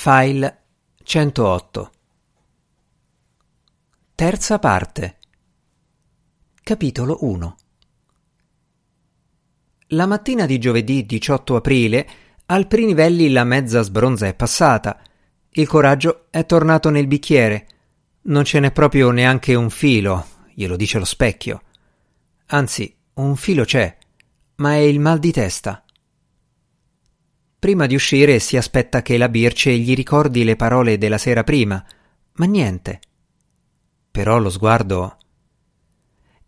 File 108 Terza parte Capitolo 1 La mattina di giovedì 18 aprile al Prinivelli la mezza sbronza è passata. Il coraggio è tornato nel bicchiere. Non ce n'è proprio neanche un filo, glielo dice lo specchio. Anzi, un filo c'è, ma è il mal di testa. Prima di uscire si aspetta che la Birce gli ricordi le parole della sera prima, ma niente. Però lo sguardo.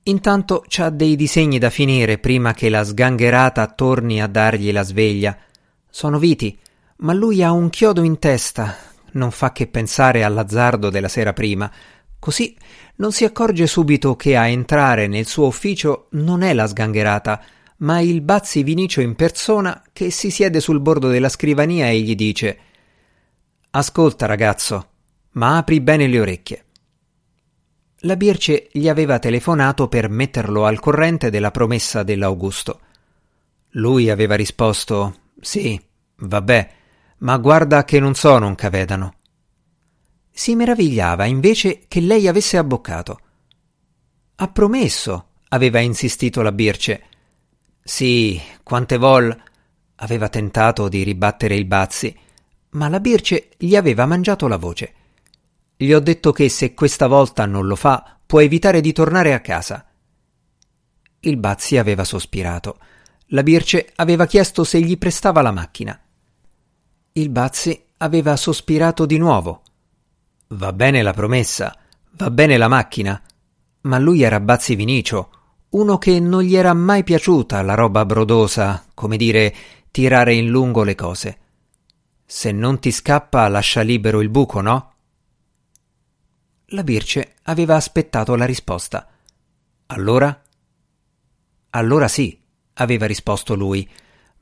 Intanto c'ha dei disegni da finire prima che la sgangherata torni a dargli la sveglia. Sono viti, ma lui ha un chiodo in testa. Non fa che pensare all'azzardo della sera prima. Così non si accorge subito che a entrare nel suo ufficio non è la sgangherata, ma il Bazzi Vinicio in persona che si siede sul bordo della scrivania e gli dice Ascolta ragazzo, ma apri bene le orecchie. La Birce gli aveva telefonato per metterlo al corrente della promessa dell'Augusto. Lui aveva risposto Sì, vabbè, ma guarda che non sono un cavedano. Si meravigliava invece che lei avesse abboccato. Ha promesso, aveva insistito la Birce. Sì, quante vol. aveva tentato di ribattere il Bazzi, ma la Birce gli aveva mangiato la voce. Gli ho detto che se questa volta non lo fa, può evitare di tornare a casa. Il Bazzi aveva sospirato. La Birce aveva chiesto se gli prestava la macchina. Il Bazzi aveva sospirato di nuovo. Va bene la promessa, va bene la macchina, ma lui era Bazzi Vinicio, uno che non gli era mai piaciuta la roba brodosa, come dire, tirare in lungo le cose. Se non ti scappa, lascia libero il buco, no? La Birce aveva aspettato la risposta. Allora? Allora sì, aveva risposto lui,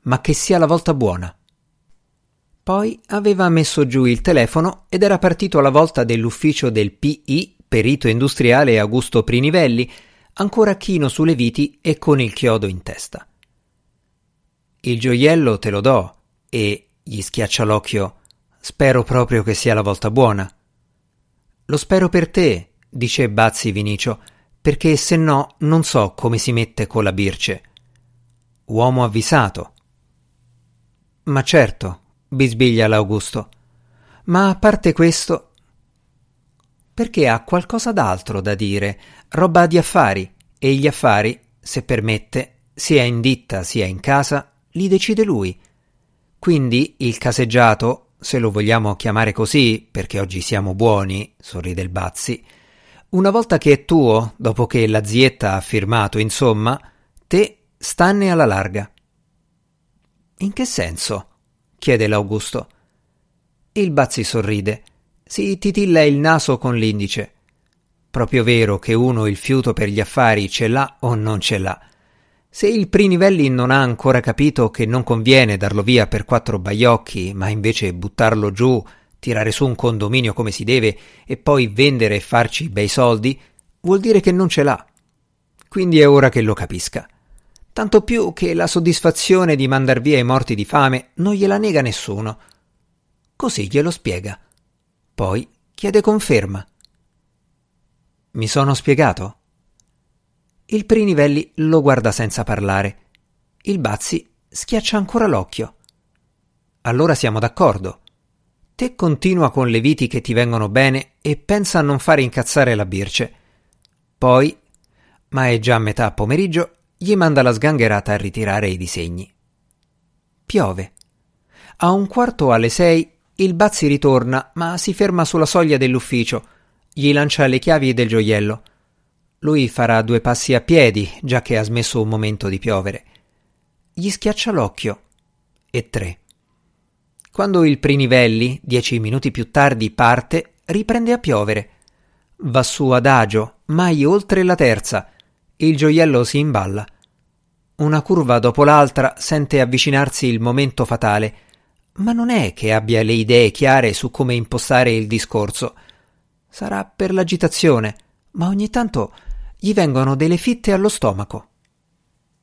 ma che sia la volta buona. Poi aveva messo giù il telefono ed era partito alla volta dell'ufficio del PI, perito industriale Augusto Prinivelli, ancora chino sulle viti e con il chiodo in testa. Il gioiello te lo do e gli schiaccia l'occhio. Spero proprio che sia la volta buona. Lo spero per te, dice Bazzi Vinicio, perché se no non so come si mette con la birce. Uomo avvisato. Ma certo, bisbiglia l'Augusto. Ma a parte questo, perché ha qualcosa d'altro da dire, roba di affari, e gli affari, se permette, sia in ditta sia in casa, li decide lui. Quindi il caseggiato, se lo vogliamo chiamare così, perché oggi siamo buoni, sorride il Bazzi, una volta che è tuo, dopo che la zietta ha firmato, insomma, te stanne alla larga. In che senso? chiede l'Augusto. Il Bazzi sorride si titilla il naso con l'indice. Proprio vero che uno il fiuto per gli affari ce l'ha o non ce l'ha. Se il Prinivelli non ha ancora capito che non conviene darlo via per quattro baiocchi, ma invece buttarlo giù, tirare su un condominio come si deve e poi vendere e farci bei soldi, vuol dire che non ce l'ha. Quindi è ora che lo capisca. Tanto più che la soddisfazione di mandar via i morti di fame non gliela nega nessuno. Così glielo spiega. Poi chiede conferma. Mi sono spiegato? Il Prinivelli lo guarda senza parlare. Il Bazzi schiaccia ancora l'occhio. Allora siamo d'accordo. Te continua con le viti che ti vengono bene e pensa a non fare incazzare la Birce. Poi, ma è già metà pomeriggio, gli manda la sgangherata a ritirare i disegni. Piove. A un quarto alle sei il Bazzi ritorna, ma si ferma sulla soglia dell'ufficio. Gli lancia le chiavi del gioiello. Lui farà due passi a piedi, già che ha smesso un momento di piovere. Gli schiaccia l'occhio. E tre. Quando il Prinivelli, dieci minuti più tardi, parte, riprende a piovere. Va su adagio, mai oltre la terza. Il gioiello si imballa. Una curva dopo l'altra sente avvicinarsi il momento fatale ma non è che abbia le idee chiare su come impostare il discorso. Sarà per l'agitazione, ma ogni tanto gli vengono delle fitte allo stomaco.